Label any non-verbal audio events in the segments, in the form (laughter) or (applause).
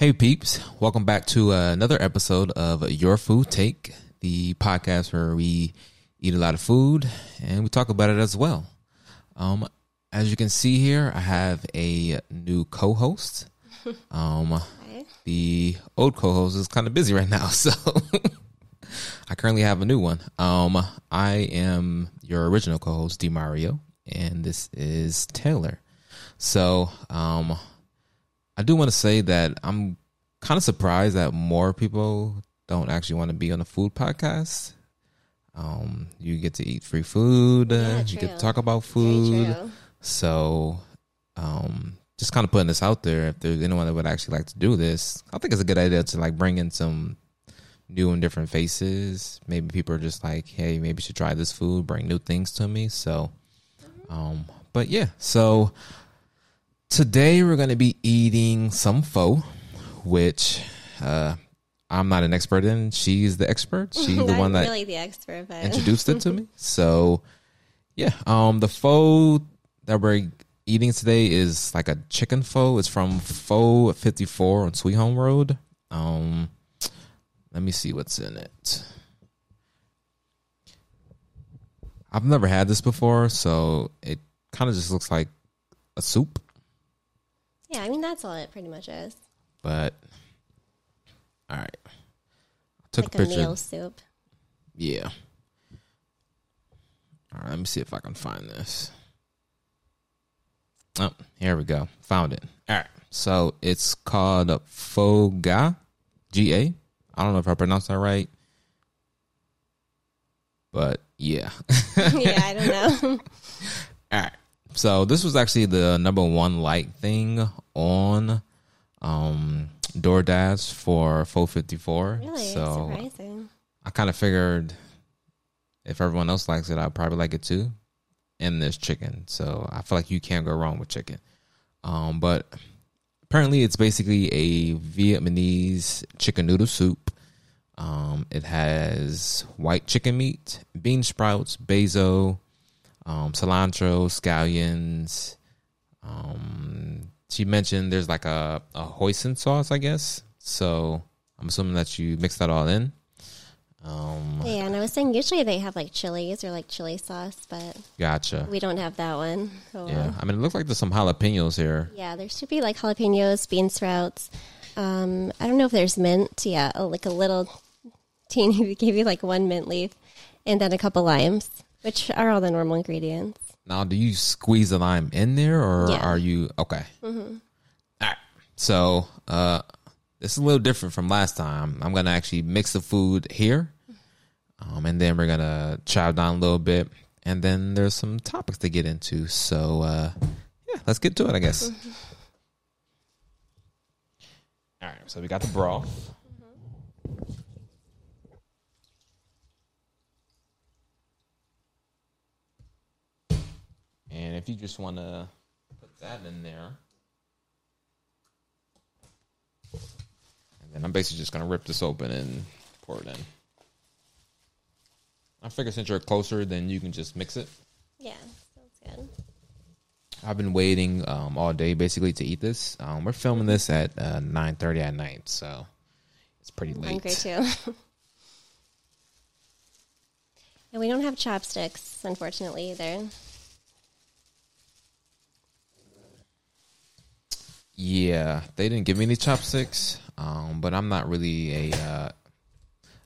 Hey peeps, welcome back to uh, another episode of Your Food Take, the podcast where we eat a lot of food and we talk about it as well. Um, as you can see here, I have a new co-host. (laughs) Um, the old co-host is kind of busy right now, (laughs) so I currently have a new one. Um, I am your original co-host, DeMario, and this is Taeler. So, um, I do want to say that I'm kind of surprised that more people don't actually want to be on a food podcast. Um, you get to eat free food. Yeah, you get to talk about food. So, um, just kind of putting this out there. If there's anyone that would actually like to do this, I think it's a good idea to like bring in some new and different faces. Maybe people are just like, hey, maybe you should try this food, bring new things to me. So, um, but yeah, so today we're going to be eating some pho, which, uh, I'm not an expert in. She's the expert. She's the (laughs) one that really the expert, but introduced it to me. (laughs) So yeah, um, the pho that we're eating today is like a chicken pho. It's from Pho Fifty Four on Sweet Home Road. Um, let me see what's in it. I've never had this before, so it kind of just looks like a soup, yeah, I mean that's all it pretty much is. but all right. I took like a a, picture. meal soup. Yeah. All right, let me see if I can find this. Oh, here we go. Found it. All right. So it's called Pho Ga, G A. I don't know if I pronounced that right. But yeah. (laughs) (laughs) yeah, I don't know. All right. So this was actually the number one like thing on um DoorDash for 454. really, so surprising. I kind of figured if everyone else likes it, I'd probably like it too. And there's chicken, so I feel like you can't go wrong with chicken. Um, but apparently, it's basically a Vietnamese chicken noodle soup. Um, it has white chicken meat, bean sprouts, basil, um, cilantro, scallions. Um, she mentioned there's like a, a hoisin sauce, I guess. So I'm assuming that you mix that all in. Um, Yeah, and I was saying usually they have like chilies or like chili sauce, but gotcha. we don't have that one. So, Yeah, I mean, it looks like there's some jalapenos here. yeah, there should be like jalapenos, bean sprouts. Um, I don't know if there's mint. Yeah, oh, like a little teeny. (laughs) We gave you like one mint leaf, and then a couple limes, which are all the normal ingredients. Now, do you squeeze the lime in there, or Yeah. are you okay? All right. So, uh, this is a little different from last time. I'm gonna actually mix the food here, um, and then we're gonna chow down a little bit, and then there's some topics to get into. So, uh, yeah, let's get to it. I guess. All right. So we got the broth. And if you just want to put that in there, and then I'm basically just going to rip this open and pour it in. I figure since you're closer, then you can just mix it. Yeah, sounds good. I've been waiting um, all day basically to eat this. Um, we're filming this at uh, 9:30 at night, so it's pretty I'm late. hungry too. (laughs) and we don't have chopsticks, unfortunately, either. Yeah, they didn't give me any chopsticks, um, but I'm not really a uh,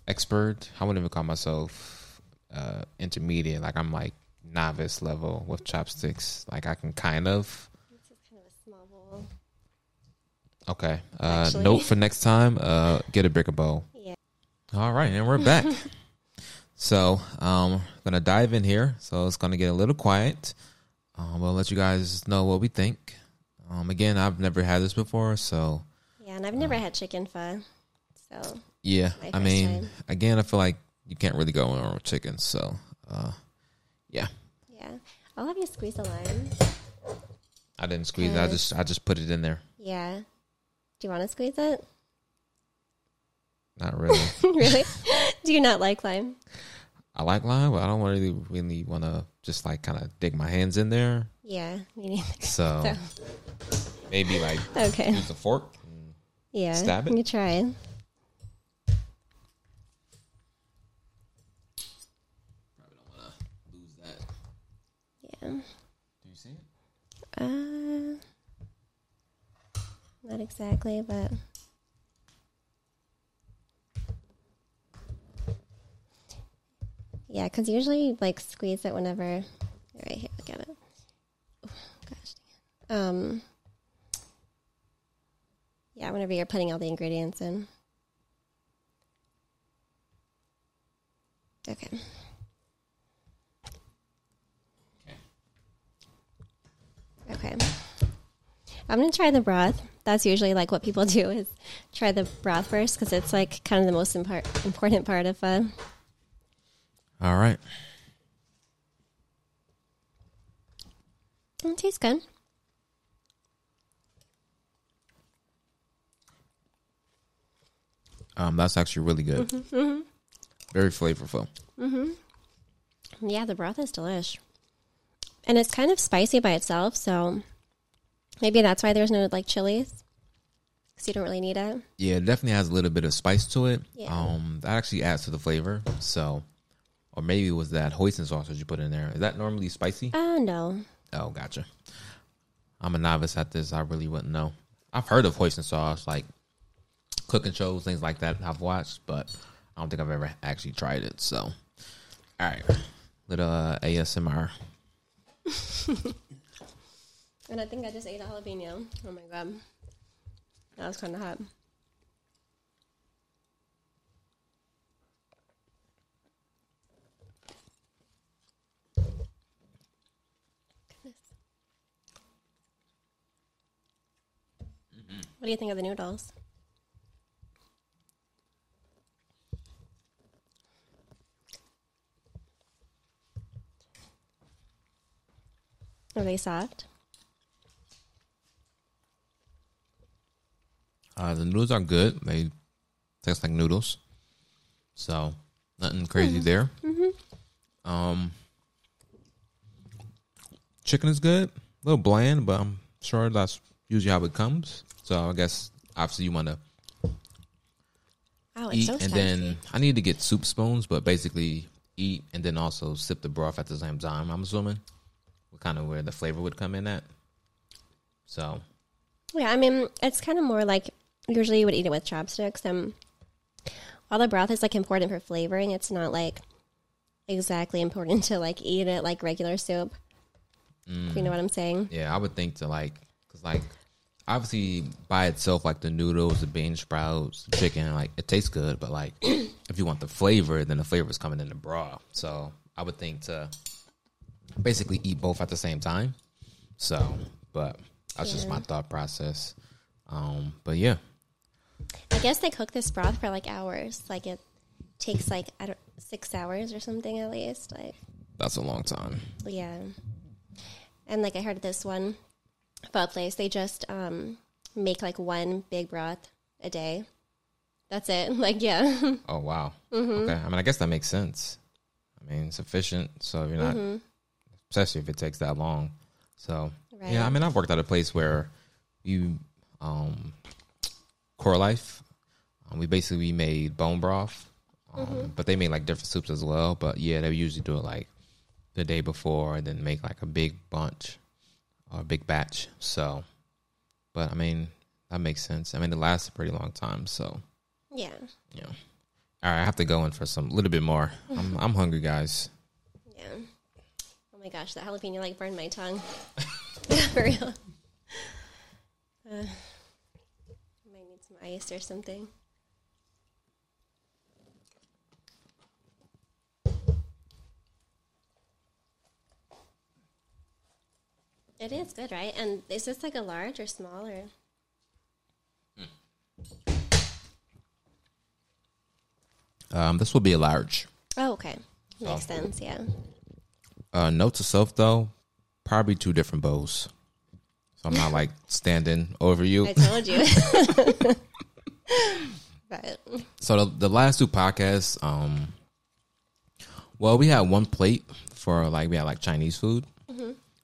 expert. I wouldn't even call myself uh, intermediate. Like I'm like novice level with chopsticks. Like I can kind of. This is kind of a small bowl. Okay. Uh, Actually. note for next time: uh, get a bigger bowl. Yeah. All right, and we're back. (laughs) so, um, gonna dive in here. So it's gonna get a little quiet. Um, we'll let you guys know what we think. Um, again, I've never had this before, so Yeah, and I've never had chicken pho. So, yeah. I mean, time. again, I feel like you can't really go wrong with chicken. So, uh, yeah, yeah. I'll have you squeeze a lime. I didn't squeeze. it. I just I just put it in there. Yeah. Do you want to squeeze it? Not really. (laughs) really? Do you not like lime? I like lime, but I don't really really want to just like kind of dig my hands in there. Yeah, me neither. So (laughs) So, maybe like okay. use a fork. and Yeah. Stab it? You try. Probably don't want to lose that. Yeah. Do you see it? Uh, not exactly, but yeah, because usually you, like squeeze it whenever. Right here, look at it. Oh, gosh, um, yeah, whenever you're putting all the ingredients in. Okay. Okay. Okay. I'm gonna try the broth. That's usually like what people (laughs) do is try the broth first because it's like kind of the most impar- important part of uh, All right. It tastes good. Um, that's actually really good. Mm-hmm, Very flavorful. Mhm. Yeah, the broth is delish. And it's kind of spicy by itself, so maybe that's why there's no like chilies. Because you don't really need it. Yeah, it definitely has a little bit of spice to it. Yeah. Um, that actually adds to the flavor. So, or maybe it was that hoisin sauce that you put in there. Is that normally spicy? Oh, no. Oh, gotcha. I'm a novice at this. I really wouldn't know. I've heard of hoisin sauce, like cooking shows, things like that. I've watched, but I don't think I've ever actually tried it. So, all right, little uh, ASMR. (laughs) And I think I just ate a jalapeno. Oh my god. That was kind of hot. What do you think of the noodles? Are they soft? Uh, the noodles are good. They taste like noodles, so nothing crazy there. Um, chicken is good. A little bland, but I'm sure that's usually how it comes. So I guess obviously you want to Oh, it's eat so and then I need to get soup spoons, but basically eat and then also sip the broth at the same time. I'm assuming, kind of where the flavor would come in at. So Yeah, I mean, it's kind of more like usually you would eat it with chopsticks. And while the broth is like important for flavoring, it's not like exactly important to like eat it like regular soup. If you know what I'm saying? Mm. Yeah, I would think to like, cause like, obviously by itself, like the noodles, the bean sprouts, the chicken, like it tastes good. But like, if you want the flavor, then the flavor is coming in the broth. So I would think to basically eat both at the same time. So, but that's just my thought process. Um, but yeah, I guess they cook this broth for like hours. Like it takes like I don't six hours or something at least. Like that's a long time. yeah, and like I heard this one pho place, they just um make like one big broth a day. That's it. (laughs) Like yeah. Oh wow. Mm-hmm. Okay. I mean, I guess that makes sense. I mean, sufficient. So if you're not, Mm-hmm. Especially if it takes that long. So Right. yeah, I mean, I've worked at a place where you, um, CoreLife, um, we basically we made bone broth, um, Mm-hmm. but they made like different soups as well. But yeah, they usually do it like the day before and then make like a big bunch or a big batch. So, but I mean, that makes sense. I mean, it lasts a pretty long time. So yeah. yeah. All right, I have to go in for some little bit more. I'm (laughs) I'm hungry, guys. Oh my gosh, that jalapeno like burned my tongue. (laughs) For real. Uh, I might need some ice or something. It is good, right? And is this like a large or small or? Um, this will be a large. Oh, okay. Makes sense. Yeah. Uh, note to self though, probably two different bowls. So I'm not like (laughs) standing over you. I told you. (laughs) but So the, the last two podcasts, um, well, we had one plate for like we had like Chinese food,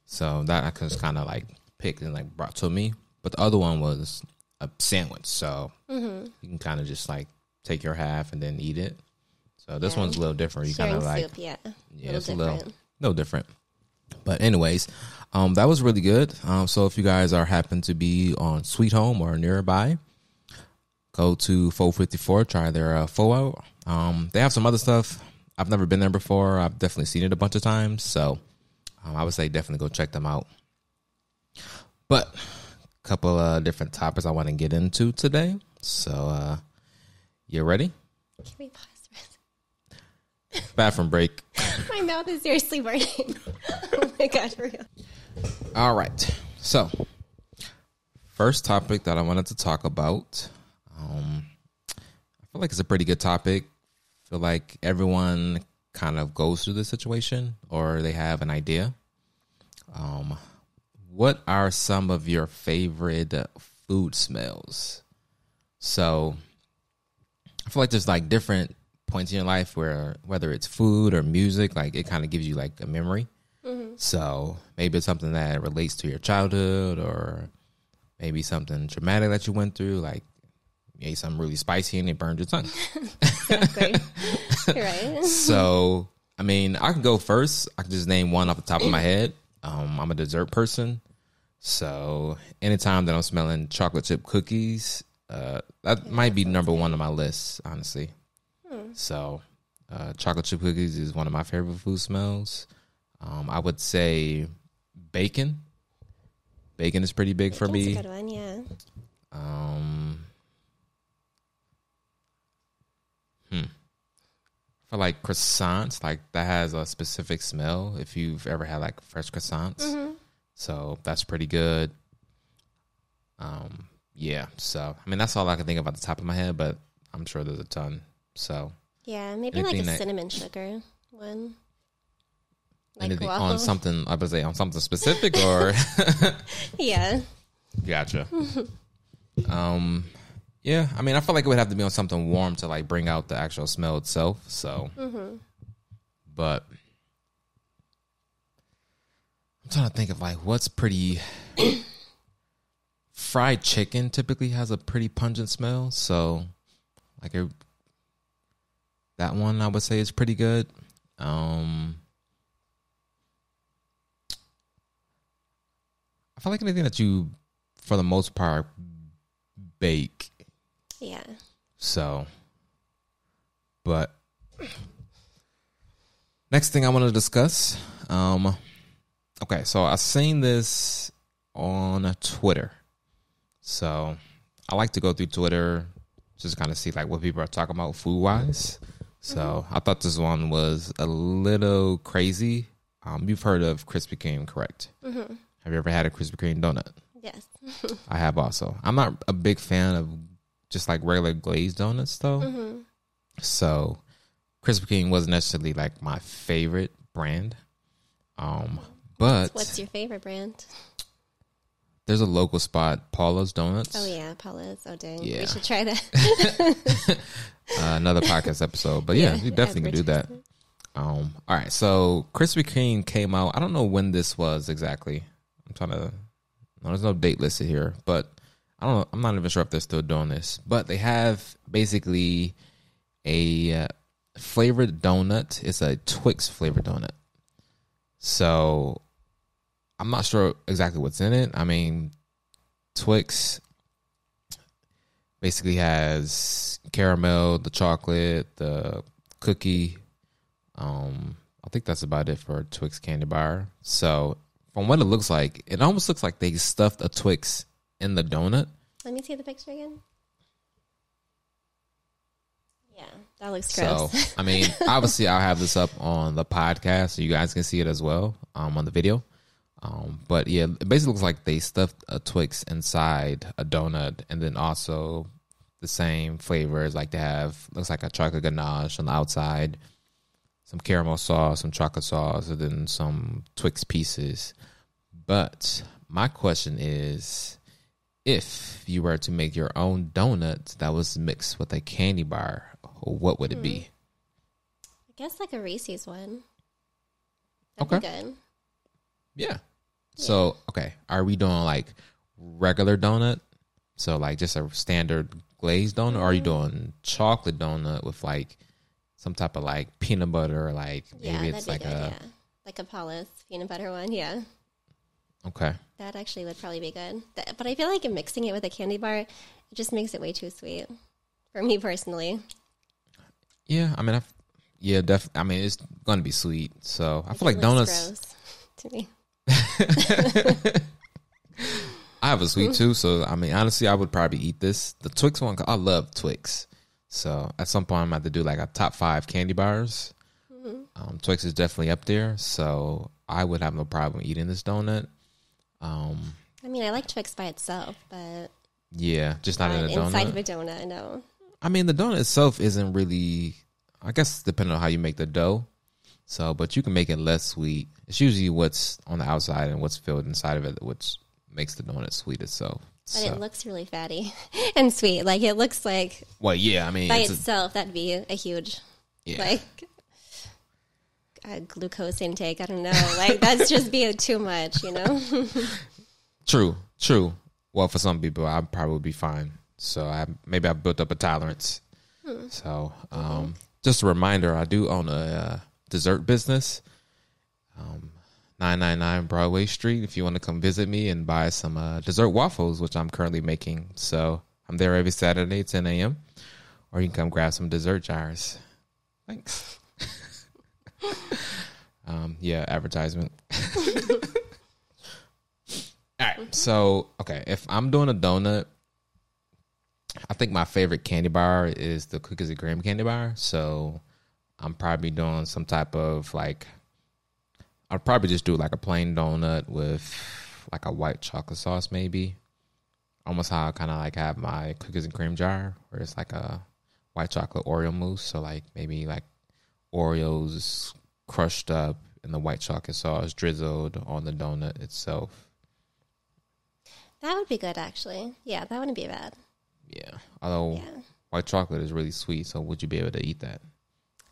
so that I could kind of like pick and like brought to me. But the other one was a sandwich. So Mm-hmm. you can kind of just like take your half and then eat it. So this Yeah. one's a little different. You kind of like soup, yeah. yeah, little it's a little. No different. But anyways, um, that was really good. Um, so if you guys are happen to be on Sweet Home or nearby, go to 454. Try their uh, pho out. Um, they have some other stuff. I've never been there before. I've definitely seen it a bunch of times. So um, I would say definitely go check them out. But a couple of different topics I want to get into today. So uh, you ready? Can we pause Bathroom break. (laughs) My mouth is seriously burning. (laughs) oh my god, for real. All right. So, first topic that I wanted to talk about. Um, I feel like it's a pretty good topic. I feel like everyone kind of goes through this situation or they have an idea. Um, what are some of your favorite food smells? So, I feel like there's like different points in your life where whether it's food or music, like it kind of gives you like a memory. So maybe it's something that relates to your childhood, or maybe something traumatic that you went through, like you ate something really spicy and it burned your tongue. Exactly. (laughs) Right. so I mean, I can go first. I can just name one off the top of my head. Um, I'm a dessert person, so anytime that I'm smelling chocolate chip cookies, uh, that might be number one on my list, honestly. So, uh, chocolate chip cookies is one of my favorite food smells. Um, I would say bacon. Bacon is pretty big for me. good one, yeah. Um, hmm. For like croissants, like that has a specific smell. If you've ever had like fresh croissants, Mm-hmm. so that's pretty good. Um, yeah. So I mean, that's all I can think of at the top of my head, but I'm sure there's a ton. So Yeah, maybe like a that- cinnamon sugar one. Like anything waffle. on something, I would say on something specific (laughs) or Yeah. Gotcha. (laughs) um, yeah. I mean, I feel like it would have to be on something warm to like bring out the actual smell itself. So, but I'm trying to think of like what's pretty. (coughs) Fried chicken typically has a pretty pungent smell, so like a, that one I would say is pretty good. Um, I feel like anything that you, for the most part, bake. Yeah. So, but next thing I want to discuss. Um, okay, so I've seen this on Twitter. So I like to go through Twitter just kind of see like what people are talking about food wise. So I thought this one was a little crazy. Um, you've heard of Krispy Kreme, correct? Mm-hmm. Have you ever had a Krispy Kreme donut? Yes. (laughs) I have also. I'm not a big fan of just like regular glazed donuts though. Mm-hmm. So Krispy Kreme wasn't necessarily like my favorite brand. Um, but What's your favorite brand? There's a local spot, Paula's Donuts. Oh yeah, Paula's. Oh dang. Yeah. We should try that. (laughs) Uh, another podcast episode. But yeah, Yeah, you definitely can do that. Um, all right. So Krispy Kreme came out. I don't know when this was exactly. I'm trying to. No, there's no date listed here, but I don't know. I'm not even sure if they're still doing this. But they have basically a uh, flavored donut. It's a Twix flavored donut. So I'm not sure exactly what's in it. I mean, Twix basically has caramel, the chocolate, the cookie. Um, I think that's about it for a Twix candy bar. So from what it looks like, it almost looks like they stuffed a Twix in the donut. Let me see the picture again. Yeah, that looks So. I mean, (laughs) obviously, I'll have this up on the podcast so you guys can see it as well um, on the video. Um, but yeah, it basically looks like they stuffed a Twix inside a donut, and then also the same flavors. Like they have looks like a chocolate ganache on the outside, some caramel sauce, some chocolate sauce, and then some Twix pieces. But my question is, if you were to make your own donut that was mixed with a candy bar, what would it be? I guess like a Reese's one. Okay. That'd be good. Yeah. So okay, are we doing like regular donut So like just a standard glazed donut, or are you mm-hmm. doing chocolate donut with like some type of like peanut butter, or like Yeah, maybe it's like good. a yeah, like a Paula's peanut butter one. Yeah, okay. that actually would probably be good. But I feel like mixing it with a candy bar, it just makes it way too sweet for me personally. Yeah, I mean, I've, yeah, definitely. I mean, it's gonna be sweet. So I feel like donuts. gross (laughs) to me. (laughs) I have a sweet tooth, so I mean, honestly, I would probably eat this. The Twix one, I love Twix. So at some point, I'm about to do like a top five candy bars. Mm-hmm. Um, Twix is definitely up there, so I would have no problem eating this donut. Um, I mean, I like Twix by itself, but yeah, just not in a inside of a donut, no. I mean, the donut itself isn't really. I guess depending on how you make the dough. So, but you can make it less sweet. It's usually what's on the outside and what's filled inside of it, which makes the donut sweet itself. But So, it looks really fatty (laughs) and sweet. Like it looks like well, yeah. I mean, by it's a- itself that'd be a huge yeah. like a glucose intake. I don't know. Like that's just be too much, you know. (laughs) True, true. Well, for some people, I'd probably be fine. So I maybe I built up a tolerance. So um, just a reminder, I do own a uh, dessert business, um, nine nine nine Broadway Street. If you want to come visit me and buy some uh, dessert waffles, which I'm currently making, so I'm there every Saturday, 10 a.m. Or you can come grab some dessert jars. Thanks. (laughs) um, yeah, advertisement. (laughs) All right. So, okay, if I'm doing a donut, I think my favorite candy bar is the cookies and cream candy bar. So, I'm probably doing some type of like, I'll probably just do like a plain donut with like a white chocolate sauce, maybe. Almost how I kind of like have my cookies and cream jar, where it's like a white chocolate Oreo mousse. So, like maybe like Oreos crushed up and the white chocolate sauce drizzled on the donut itself. that would be good, actually. Yeah, that wouldn't be bad. Yeah. Although Yeah, white chocolate is really sweet, so would you be able to eat that?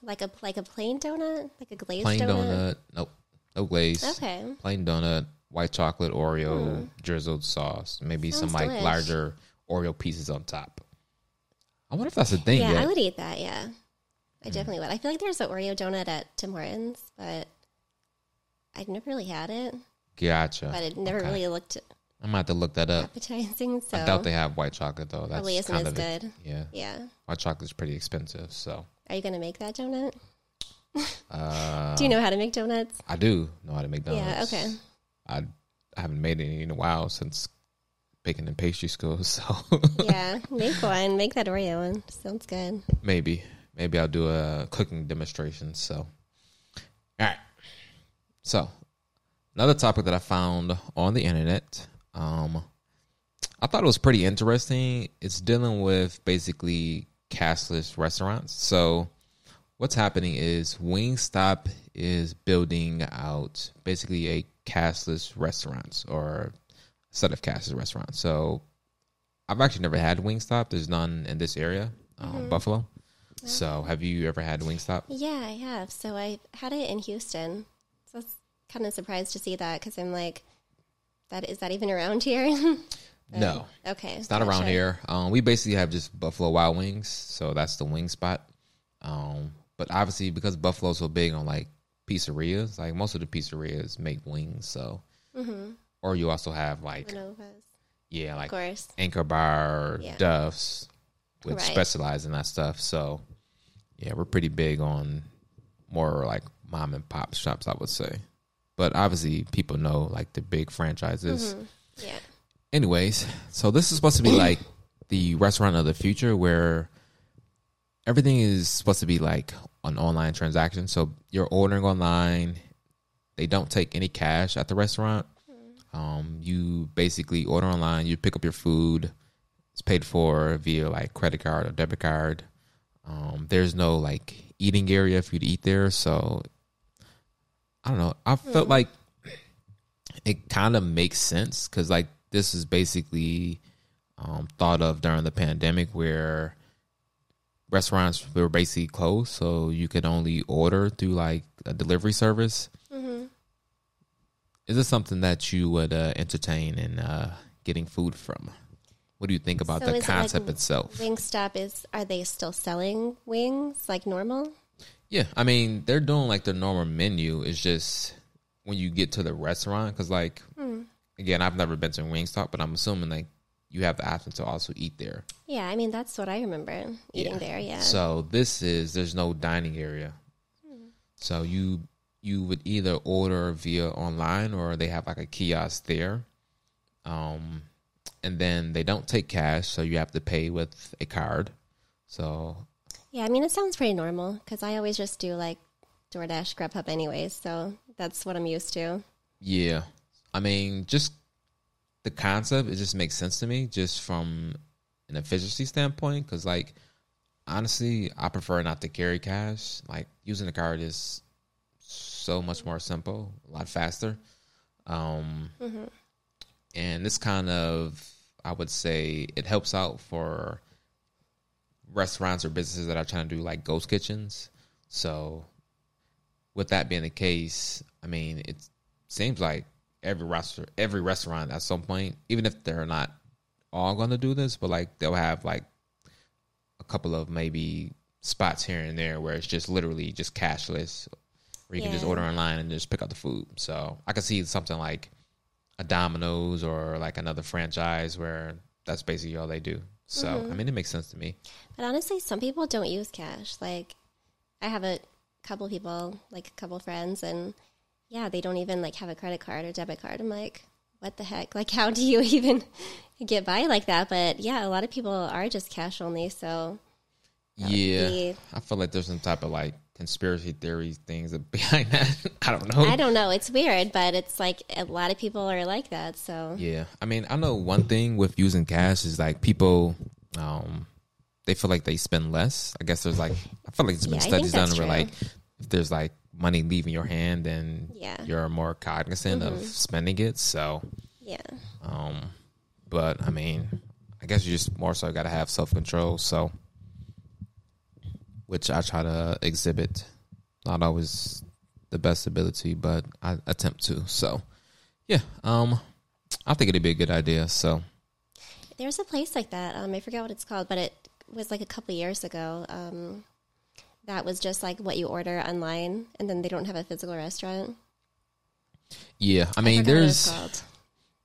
Like a like a plain donut, like a glazed Plain donut? donut. Nope. No glaze. Okay. Plain donut, white chocolate Oreo drizzled sauce, maybe some Sounds like delish. larger Oreo pieces on top. I wonder if that's a thing Yeah, yet. I would eat that. Yeah, Mm. I definitely would. I feel like there's an Oreo donut at Tim Hortons, but I've never really had it. Gotcha. But it never Okay. really looked I'm gonna have to look that up. appetizing. So I doubt they have white chocolate though. That's probably isn't kind as it. good. Yeah, Yeah. white chocolate's pretty expensive. So, Are you gonna make that donut? uh, Do you know how to make donuts? I do know how to make donuts. Yeah, okay. I I haven't made any in a while since baking and pastry school. (laughs) So yeah, make one. Make that Oreo one. Sounds good. maybe maybe I'll do a cooking demonstration. So, all right. So, another topic that I found on the internet. Um, I thought it was pretty interesting. It's dealing with basically cashless restaurants. So, what's happening is Wingstop is building out basically a cashless restaurants or set of cashless restaurants. So, I've actually never had Wingstop. There's none in this area, um, Buffalo. So, have you ever had Wingstop? Yeah, I have. So I had it in Houston. So I was kind of surprised to see that because I'm like, that is that even around here? (laughs) No, okay, it's not around here. Um, we basically have just Buffalo Wild Wings, so that's the wing spot. Um, but obviously, because Buffalo's so big on like pizzerias, like most of the pizzerias make wings. So, or you also have like yeah, of like course. Anchor Bar, Yeah. Duff's, which Right. specialize in that stuff. So, yeah, we're pretty big on more like mom and pop shops, I would say. But obviously, people know like the big franchises. Yeah. Anyways, so this is supposed to be like the restaurant of the future where everything is supposed to be like an online transaction. So you're ordering online. They don't take any cash at the restaurant. Um, you basically order online, you pick up your food. It's paid for via like credit card or debit card. Um, there's no like eating area for you to eat there. So I don't know. I felt like it kind of makes sense because like this is basically um, thought of during the pandemic where restaurants were basically closed so you could only order through like a delivery service is this something that you would uh, entertain in uh, getting food from what do you think about So the is it like concept itself? Wingstop is are they still selling wings like normal? Yeah, I mean they're doing like the normal menu. It's just when you get to the restaurant, because like Hmm. Again, I've never been to Wingstop, but I'm assuming like you have the option to also eat there. Yeah, I mean that's what I remember eating Yeah. there. Yeah. So this is there's no dining area. So you you would either order via online or they have like a kiosk there. Um and then they don't take cash, so you have to pay with a card. So yeah, I mean it sounds pretty normal because I always just do like DoorDash, Grubhub, anyways. So that's what I'm used to. yeah. I mean, just the concept it just makes sense to me just from an efficiency standpoint cuz like honestly, I prefer not to carry cash. Like using the card is so much more simple, a lot faster. Um, And this kind of, I would say, it helps out for restaurants or businesses that are trying to do like ghost kitchens. So, with that being the case, I mean, it seems like every restaurant, every restaurant at some point, even if they're not all going to do this, but like they'll have like a couple of maybe spots here and there where it's just literally just cashless, where you can just order online and just pick up the food. So I could see something like a Domino's or like another franchise where that's basically all they do. So I mm-hmm. mean, it makes sense to me. But honestly, some people don't use cash. Like, I have a couple people, like a couple friends, and yeah, they don't even like have a credit card or debit card. I'm like, what the heck? Like, how (laughs) do you even get by like that? But yeah, a lot of people are just cash only. So Yeah, be- I feel like there's some type of like conspiracy theories things (laughs) behind that. I don't know. I don't know. It's weird, but it's like a lot of people are like that. So Yeah, I mean, I know one thing with using cash is like people, um, they feel like they spend less. I guess there's like, I feel like there's been Yeah, studies done where like, if there's like money leaving your hand, then Yeah. Mm-hmm. you're more cognizant of spending it. So, yeah, um, but I mean, I guess you just more so got to have self control. So, which I try to exhibit, not always the best ability, but I attempt to. So, yeah, um, I think it'd be a good idea. So, there's a place like that. Um, I forget what it's called, but it was like a couple years ago. Um, that was just like what you order online, and then they don't have a physical restaurant. yeah, I mean, it's there's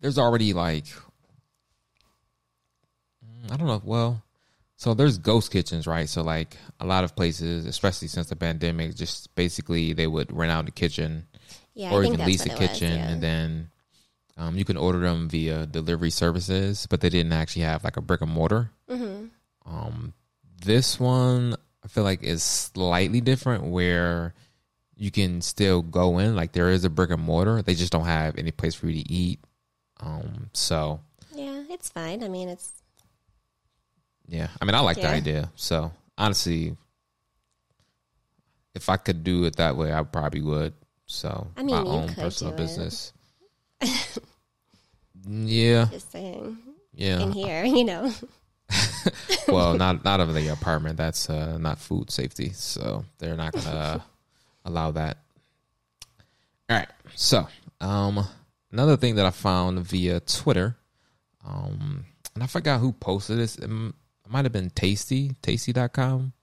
there's already like mm, I don't know. Well, so there's ghost kitchens, right? So like a lot of places, especially since the pandemic, just basically they would rent out the kitchen yeah, or even lease a it was, kitchen, yeah. and then um, you can order them via delivery services, but they didn't actually have like a brick and mortar. Mm-hmm. Um, this one I feel like is slightly different, where you can still go in, like there is a brick and mortar. They just don't have any place for you to eat. Um, so yeah, it's fine. I mean, it's yeah, I mean I like the idea. So honestly, if I could do it that way, I probably would. So I mean, my own personal business. (laughs) yeah, just saying yeah. in here, (laughs) you know. (laughs) well, not not of the apartment. That's uh, not food safety, so they're not gonna (laughs) allow that. All right. So, um, another thing that I found via Twitter, um, and I forgot who posted this. It, m- it might have been Tasty, Tasty.com.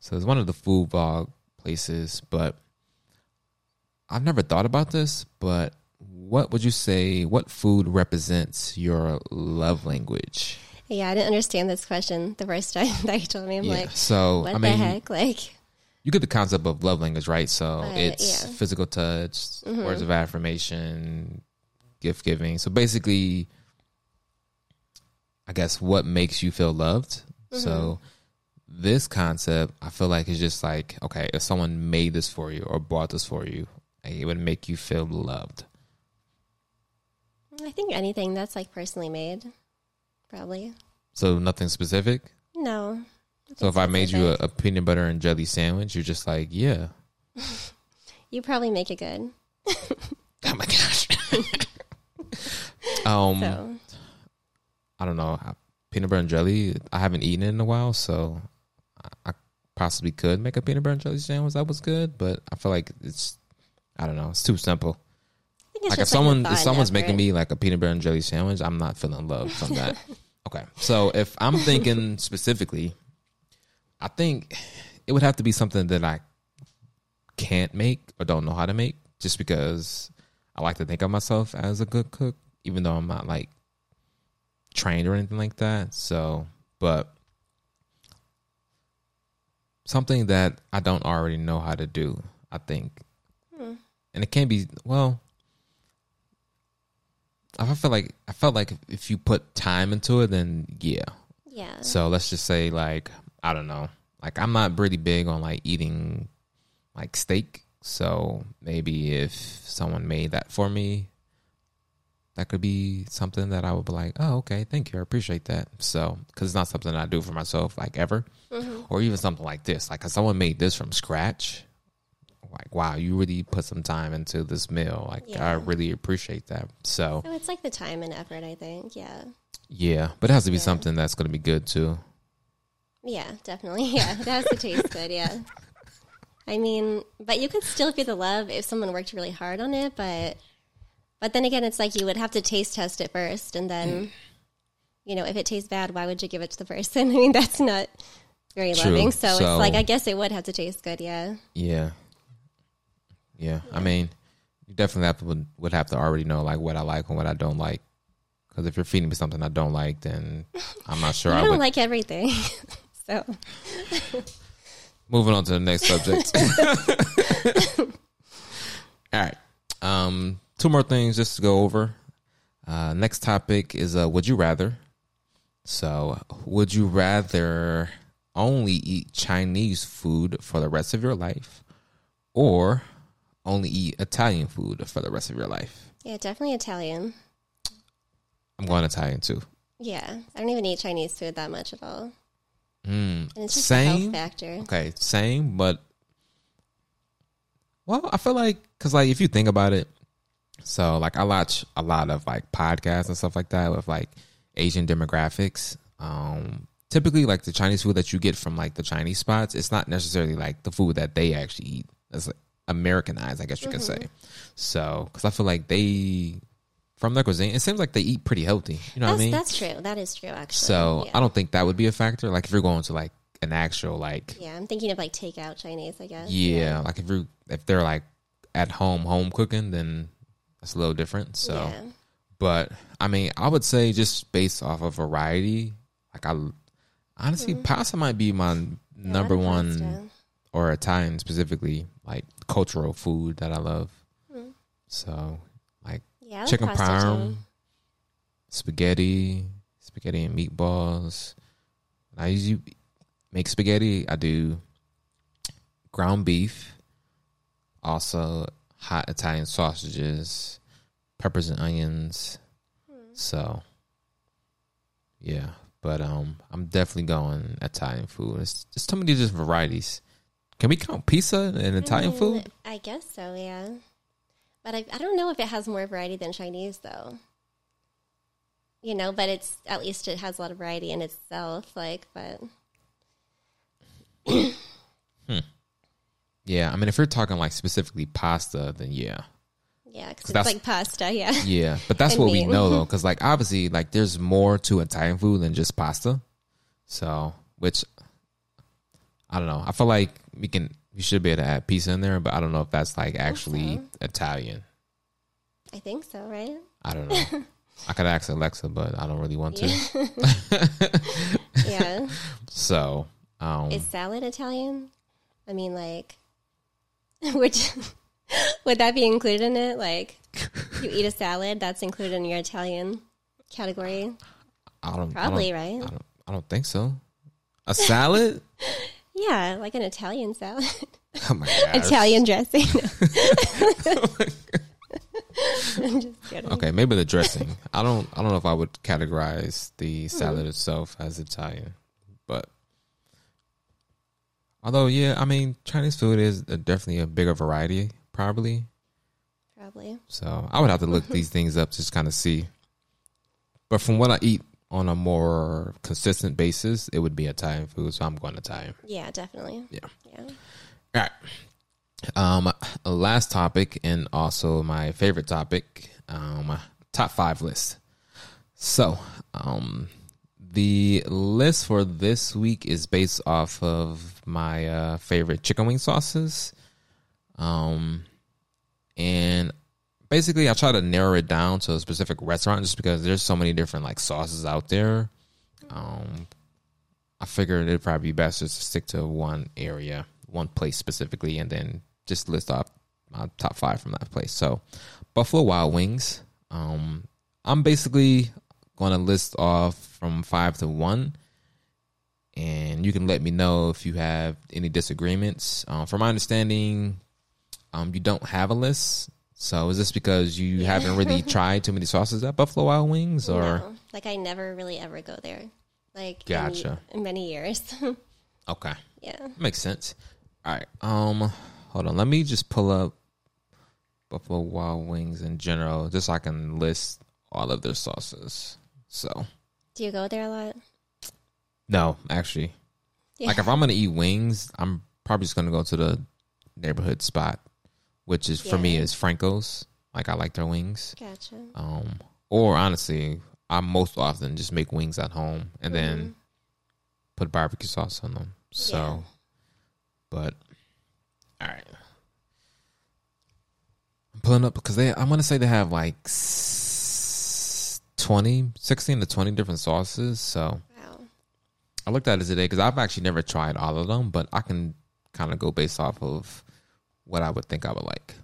So it's one of the food vlog places, but I've never thought about this. But what would you say? What food represents your love language? Yeah, I didn't understand this question the first (laughs) time that you told me. I'm Yeah. like, so what I mean, the heck? Like, you get the concept of love language, right? So Right, it's yeah. Mm-hmm. physical touch, words of affirmation, gift giving. So basically, I guess what makes you feel loved. So Mm-hmm. this concept, I feel like is just like okay, if someone made this for you or bought this for you, it would make you feel loved. I think anything that's like personally made, probably. So nothing specific. No. So if I made you a, a peanut butter and jelly sandwich, you're just like, yeah. (laughs) you probably make it good. (laughs) Oh my gosh. (laughs) um. So I don't know peanut butter and jelly. I haven't eaten it in a while, so I, I possibly could make a peanut butter and jelly sandwich that was good. But I feel like it's I don't know. It's too simple. It's Like if someone if someone's effort. making me like a peanut butter and jelly sandwich, I'm not feeling love from that. Okay. So if I'm thinking (laughs) specifically, I think it would have to be something that I can't make or don't know how to make just because I like to think of myself as a good cook, even though I'm not like trained or anything like that. So, but something that I don't already know how to do, I think. Hmm. And it can be, well, I feel like I felt like if you put time into it, then yeah. Yeah. So let's just say like I don't know, like I'm not really big on like eating like steak. So maybe if someone made that for me, that could be something that I would be like, oh okay, thank you, I appreciate that. So because it's not something I do for myself like ever, mm-hmm. or even something like this, like if someone made this from scratch. Like wow, you really put some time into this meal. Like I really appreciate that. So it's like the time and effort, I think. Yeah. yeah, but it has to be Yeah. something that's going to be good too. Yeah, definitely. (laughs) Yeah, it has to taste good. Yeah. I mean, but you could still feel the love if someone worked really hard on it. But, but then again, it's like you would have to taste test it first, and then, mm. you know, if it tastes bad, why would you give it to the person? (laughs) I mean, that's not very True. loving. So, So- it's like I guess it would have to taste good. Yeah. Yeah. Yeah. I mean, you definitely have to, would, have to already know like what I like and what I don't like. Because if you're feeding me something I don't like, then I'm not sure (laughs) I I don't would. like everything. (laughs) so Moving on to the next subject. (laughs) All right. Um, two more things just to go over. Uh, next topic is uh, would you rather? So, would you rather only eat Chinese food for the rest of your life or only eat Italian food for the rest of your life? yeah, definitely Italian. I'm going Italian too. Yeah, I don't even eat Chinese food that much at all, Mm, and it's just same. factor. Okay, same, but well, I feel like because like if you think about it, so like I watch a lot of like podcasts and stuff like that with like Asian demographics. Um, typically, like the Chinese food that you get from like the Chinese spots, it's not necessarily like the food that they actually eat. It's like Americanized, I guess you could say. So, because I feel like they from their cuisine, it seems like they eat pretty healthy. You know That's what I mean? that's true. That is true. Actually. So yeah. I don't think that would be a factor. Like if you're going to like an actual like Yeah, I'm thinking of like takeout Chinese. I guess. yeah, like if you if they're like at home home cooking, then that's a little different. So, Yeah. but I mean, I would say just based off of variety, like I honestly pasta might be my Mm-hmm. Yeah, number one. Or Italian specifically like cultural food that I love. Mm. So like Yeah, chicken parm, spaghetti, spaghetti and meatballs. I usually make spaghetti. I do ground beef, also hot Italian sausages, peppers and onions. So, yeah, but um, I'm definitely going Italian food. It's just too many different varieties. Can we count pizza and Italian Mm, food? I guess so. Yeah, but I I don't know if it has more variety than Chinese though. You know, but it's at least it has a lot of variety in itself. Like, but (coughs) Yeah, I mean, if you're talking like specifically pasta, then yeah, yeah, because it's that's- like pasta. Yeah, (laughs) Yeah, but that's what we know though, (laughs) because like obviously, like there's more to Italian food than just pasta. So, which I don't know. I feel like we can, we should be able to add pizza in there, but I don't know if that's like actually so. Italian. I think so. Right? I don't know. (laughs) I could ask Alexa, but I don't really want to. Yeah. (laughs) So, um, Is salad Italian? I mean, like, (laughs) which would that be included in it? Like, you eat a salad, that's included in your Italian category? I don't Probably, I right? don't, I don't, I don't think so. A salad? Yeah, like an Italian salad, (laughs) oh my (laughs) god! Italian dressing. (laughs) I'm just kidding. Okay, maybe the dressing. I don't. I don't know if I would categorize the salad itself as Italian, but although, yeah, I mean, Chinese food is a, definitely a bigger variety, probably. Probably. So I would have to look these things up just kind of see. But from what I eat on a more consistent basis, it would be Italian food. So I'm going to Italian. Yeah, definitely. Yeah. Yeah. All right. Um, last topic and also my favorite topic, um, top five list. So, um, the list for this week is based off of my uh, favorite chicken wing sauces. Um, and basically, I try to narrow it down to a specific restaurant just because there's so many different like sauces out there. Um, I figured it'd probably be best just to stick to one area, one place specifically, and then just list off my top five from that place. So, Buffalo Wild Wings. Um, I'm basically going to list off from five to one, and you can let me know if you have any disagreements. Um, from my understanding, um, you don't have a list. So is this because you haven't really (laughs) tried too many sauces at Buffalo Wild Wings, or No, like I never really ever go there. Like Gotcha. in, many years. (laughs) okay, yeah. makes sense. All right, um, hold on. Let me just pull up Buffalo Wild Wings in general, just so I can list all of their sauces. So Do you go there a lot? no, actually, Yeah. like if I'm gonna eat wings, I'm probably just gonna go to the neighborhood spot, which is for me is Franco's. Like I like their wings. Gotcha. Um, or honestly, I most often just make wings at home and then put barbecue sauce on them. So, Yeah. but all right, I'm pulling up because they. I'm gonna say they have like s- 20, 16 to twenty different sauces. So Wow. I looked at it today because I've actually never tried all of them, but I can kind of go based off of what I would think I would like.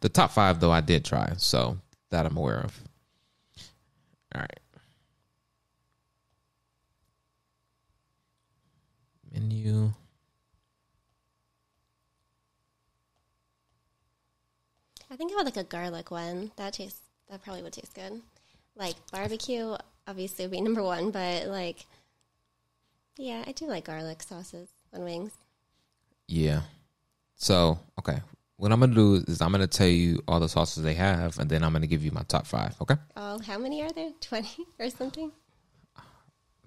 The top five, though, I did try, so that I'm aware of. All right. Menu. I think I would like a garlic one. That tastes that probably would taste good. Like barbecue, obviously would be (laughs) number one, but like yeah, I do like garlic sauces on wings. Yeah. So, okay. What I'm going to do is I'm going to tell you all the sauces they have, and then I'm going to give you my top five, okay? Oh, how many are there? (laughs) Twenty or something?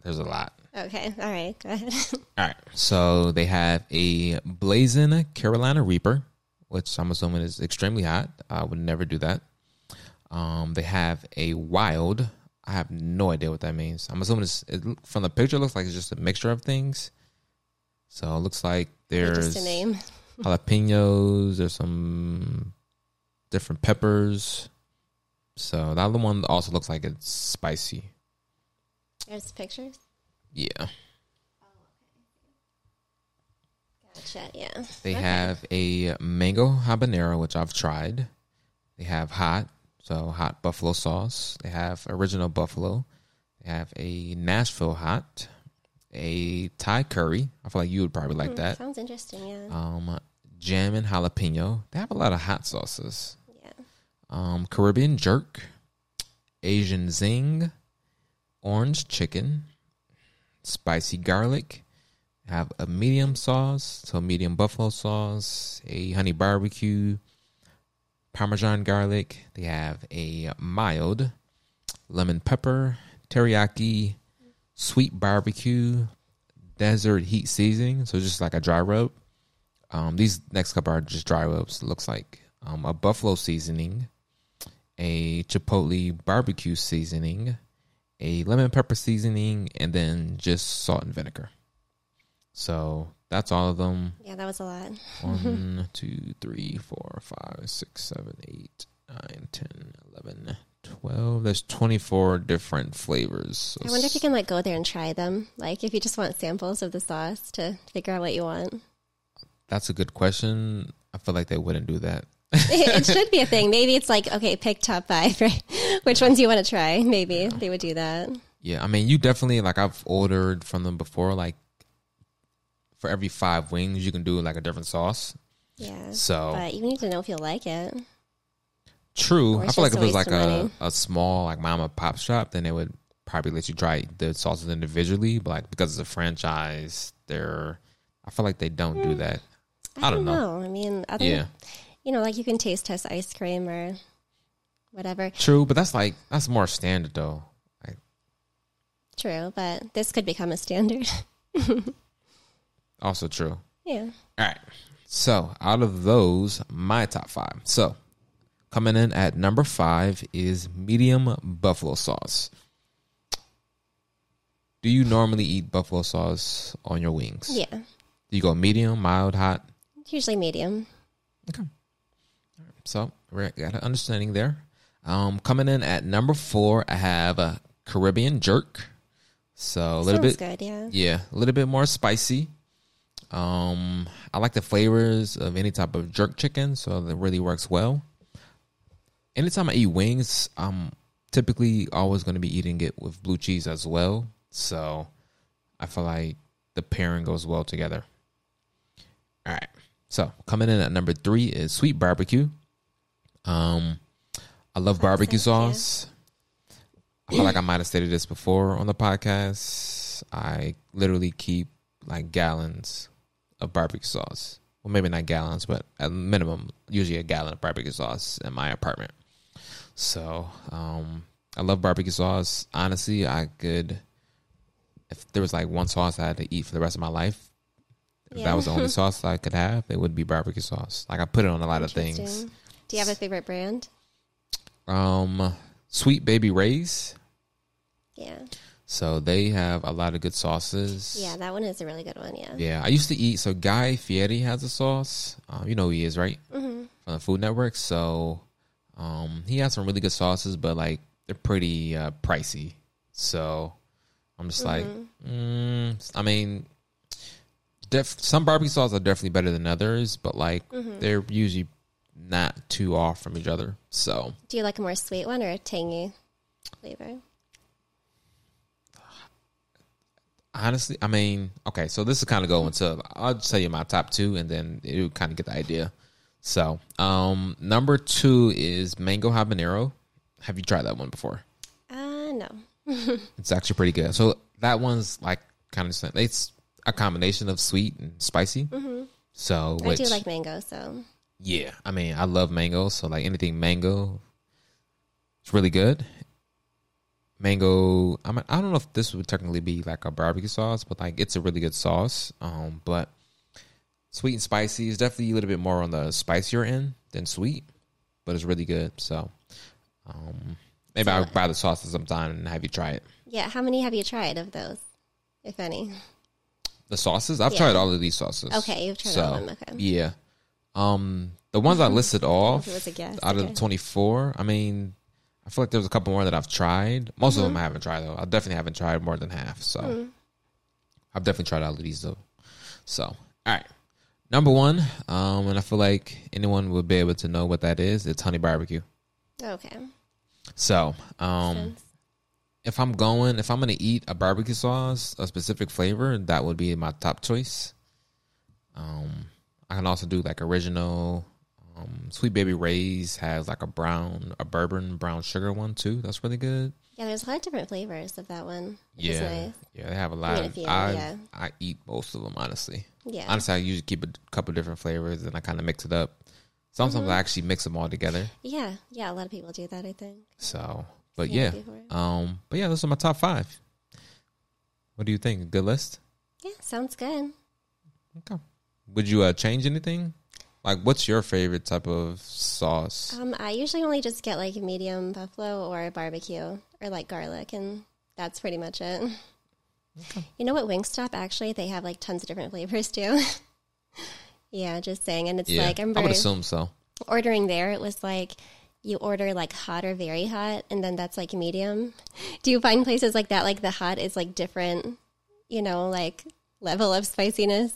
There's a lot. Okay, all right, go ahead. (laughs) All right. So they have a blazing Carolina Reaper, which I'm assuming is extremely hot. I would never do that. Um, they have a wild. I have no idea what that means. I'm assuming it's it, from the picture. It looks like it's just a mixture of things. So it looks like there's Just a name. Jalapenos. There's some different peppers. So the other one also looks like it's spicy. There's pictures. Yeah. Gotcha. Yeah. They Okay. have a mango habanero, which I've tried. They have hot, so hot buffalo sauce. They have original buffalo. They have a Nashville hot, a Thai curry. I feel like you would probably like Hmm, that. Sounds interesting. Yeah. Um, Jammin' Jalapeno. They have a lot of hot sauces. yeah. Um, Caribbean jerk, Asian zing, orange chicken, spicy garlic. Have a medium sauce, so medium buffalo sauce, a honey barbecue, parmesan garlic. They have a mild lemon pepper, teriyaki, sweet barbecue, desert heat seasoning. So just like a dry rub. Um, these next couple are just dry rubs. It looks like um, a buffalo seasoning, a chipotle barbecue seasoning, a lemon pepper seasoning, and then just salt and vinegar. So that's all of them. Yeah, that was a lot. (laughs) One, two, three, four, five, six, seven, eight, nine, ten, eleven, twelve. There's 24 different flavors. So I wonder if you can like go there and try them. Like if you just want samples of the sauce to figure out what you want. That's a good question. I feel like they wouldn't do that. (laughs) it should be a thing. (laughs) Maybe it's like, okay, pick top five, (laughs) right? Which ones do you want to try? Maybe they would do that. Yeah, I mean, you definitely like I've ordered from them before. Like for every five wings, you can do like a different sauce. Yeah. So But you need to know if you'll like it. True. I feel like if it was like a, a small like mom and pop shop, then they would probably let you try the sauces individually. But like because it's a franchise, they're I feel like they don't do that. Hmm. I don't know. I mean, other, Yeah, you know, like you can taste test ice cream or whatever. true. But that's like that's more standard though. Like, True, but this could become a standard. (laughs) also true. yeah. All right. So out of those, my top five. So coming in at number five is medium buffalo sauce. do you normally eat buffalo sauce on your wings? Yeah, Do you go medium, mild, hot? usually medium. Okay. So we got an understanding there. Um, coming in at number four, I have a Caribbean jerk. So a little Sounds bit, good. Yeah. yeah, a little bit more spicy. Um, I like the flavors of any type of jerk chicken, so that really works well. Anytime I eat wings, I'm typically always going to be eating it with blue cheese as well. So I feel like the pairing goes well together. All right. So coming in at number three is sweet barbecue. Um, I love barbecue sauce. I feel like I might have stated this before on the podcast. I literally keep like gallons of barbecue sauce. Well, maybe not gallons, but at minimum, usually a gallon of barbecue sauce in my apartment. So, um, I love barbecue sauce. Honestly, I could, if there was like one sauce I had to eat for the rest of my life, if that was the only (laughs) sauce I could have, it would be barbecue sauce. Like I put it on a lot of things. Do you have a favorite brand? Um, Sweet Baby Ray's. Yeah. So they have a lot of good sauces. Yeah, that one is a really good one. Yeah. Yeah, I used to eat. So Guy Fieri has a sauce. Um, you know who he is, right? Mm-hmm. From the Food Network. So um, he has some really good sauces, but like they're pretty uh, pricey. So I'm just like, mm, I mean, def- some barbecue sauces are definitely better than others, but like they're usually not too off from each other. So Do you like a more sweet one or a tangy flavor? honestly, I mean, okay, so this is kind of going to. I'll tell you my top two, and then you kind of get the idea. So, um, number two is mango habanero. Have you tried that one before? Uh, no. (laughs) It's actually pretty good. So that one's like kind of it's a combination of sweet and spicy. So which I do like mango, so yeah, I mean I love mango. So like anything mango, it's really good. Mango, I mean, I don't know if this would technically be like a barbecue sauce, but like it's a really good sauce. Um, but sweet and spicy is definitely a little bit more on the spicier end than sweet, but it's really good. So, um, maybe So- I'll buy the sauce sometime and have you try it. yeah. How many have you tried of those, if any? The sauces, I've Yeah. tried all of these sauces. Okay, you've tried all of them, okay. Yeah. Um, the ones I listed off It was a guess. out of the 24, I mean, I feel like there was a couple more that I've tried. Most of Mm-hmm. them I haven't tried though. I definitely haven't tried more than half. So Mm. I've definitely tried all of these though. So all right, number one, um, and I feel like anyone would be able to know what that is. It's honey barbecue. Okay. So um, if I'm going, if I'm gonna eat a barbecue sauce, a specific flavor, that would be my top choice. Um, I can also do like original. Um, Sweet Baby Ray's has like a brown, a bourbon brown sugar one too. That's really good. Yeah, there's a lot of different flavors of that one. Yeah, nice. yeah, they have a lot. mean, of, you- I yeah. I eat most of them honestly. Yeah. Honestly, I usually keep a couple different flavors and I kind of mix it up. Sometimes Mm-hmm. I actually mix them all together. Yeah. Yeah. A lot of people do that. I think. So, but Yeah, um, but yeah, those are my top five. What do you think? Good list. Yeah. Sounds good. Okay. Would you uh, change anything? Like, what's your favorite type of sauce? Um, I usually only just get like medium buffalo or barbecue or like garlic, and that's pretty much it. You know what? Wingstop actually they have like tons of different flavors too. (laughs) yeah, just saying, and it's yeah, like I'm I would assume so. ordering there. It was like you order like hot or very hot, and then that's like medium. (laughs) Do you find places like that? Like the hot is like different, you know, like level of spiciness.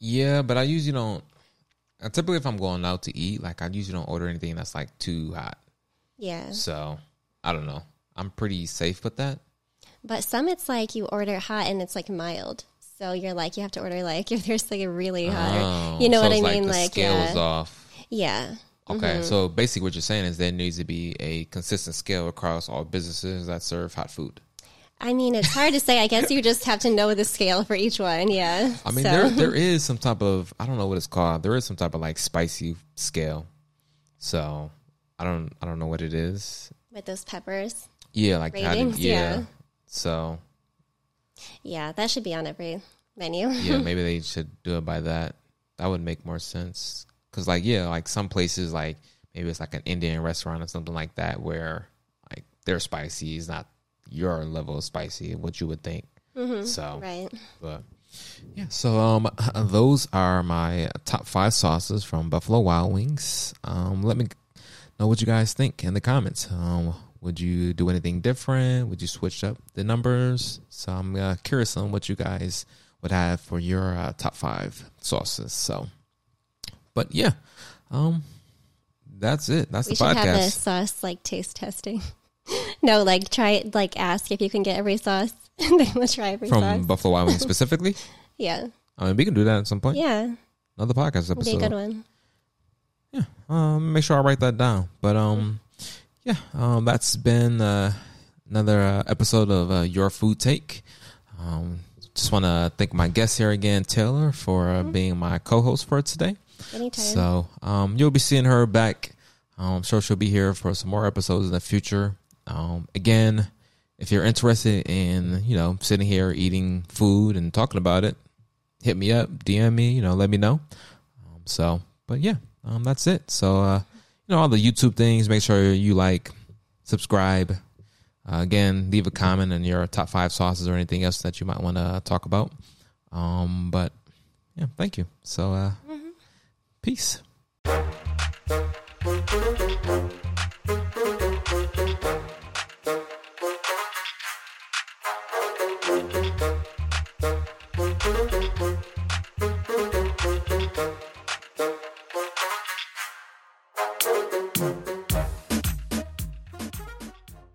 Yeah, but I usually don't. uh, Typically, if I'm going out to eat, like I usually don't order anything that's like too hot. Yeah, So I don't know. I'm pretty safe with that. but some it's like you order hot and it's like mild. So you're like you have to order like (laughs) if there's like a really hot, Oh, you know so what I it's mean? Like, scales yeah, off. yeah, Okay, mm-hmm. so basically, what you're saying is there needs to be a consistent scale across all businesses that serve hot food. I mean, it's hard to say. I guess you just have to know the scale for each one. Yeah. I mean, So- there there is some type of I don't know what it's called. There is some type of like spicy scale. So I don't I don't know what it is. with those peppers. Yeah, like how did, yeah. yeah. So Yeah, that should be on every menu. yeah, (laughs) maybe they should do it by that. That would make more sense. Cause like yeah, like some places like maybe it's like an Indian restaurant or something like that where like they're spicy is not your level of spicy, what you would think. So Right. but yeah, so um, (laughs) those are my top five sauces from Buffalo Wild Wings. Um, let me know what you guys think in the comments. Um, would you do anything different? Would you switch up the numbers? So I'm uh, curious on what you guys would have for your uh, top five sauces. So, but yeah, um, that's it. That's We the should have a sauce like taste testing. (laughs) no, like try it. Like ask if you can get every sauce, (laughs) and then we'll try every From sauce. Buffalo Wild Wings (laughs) specifically. yeah, I mean, we can do that at some point. yeah, Another podcast episode. be a good one. yeah um make sure i write that down but um yeah um that's been uh, another uh, episode of uh, your food take. Um just want to thank my guest here again Taeler for uh, being my co-host for today. Anytime. so um you'll be seeing her back. Um, i'm sure she'll be here for some more episodes in the future. Um again if you're interested in you know sitting here eating food and talking about it hit me up dm me you know let me know. Um, so but yeah um that's it. So uh you know all the youtube things make sure you like subscribe. Uh, again leave a comment on your top five sauces or anything else that you might want to talk about. Um but yeah thank you. So uh peace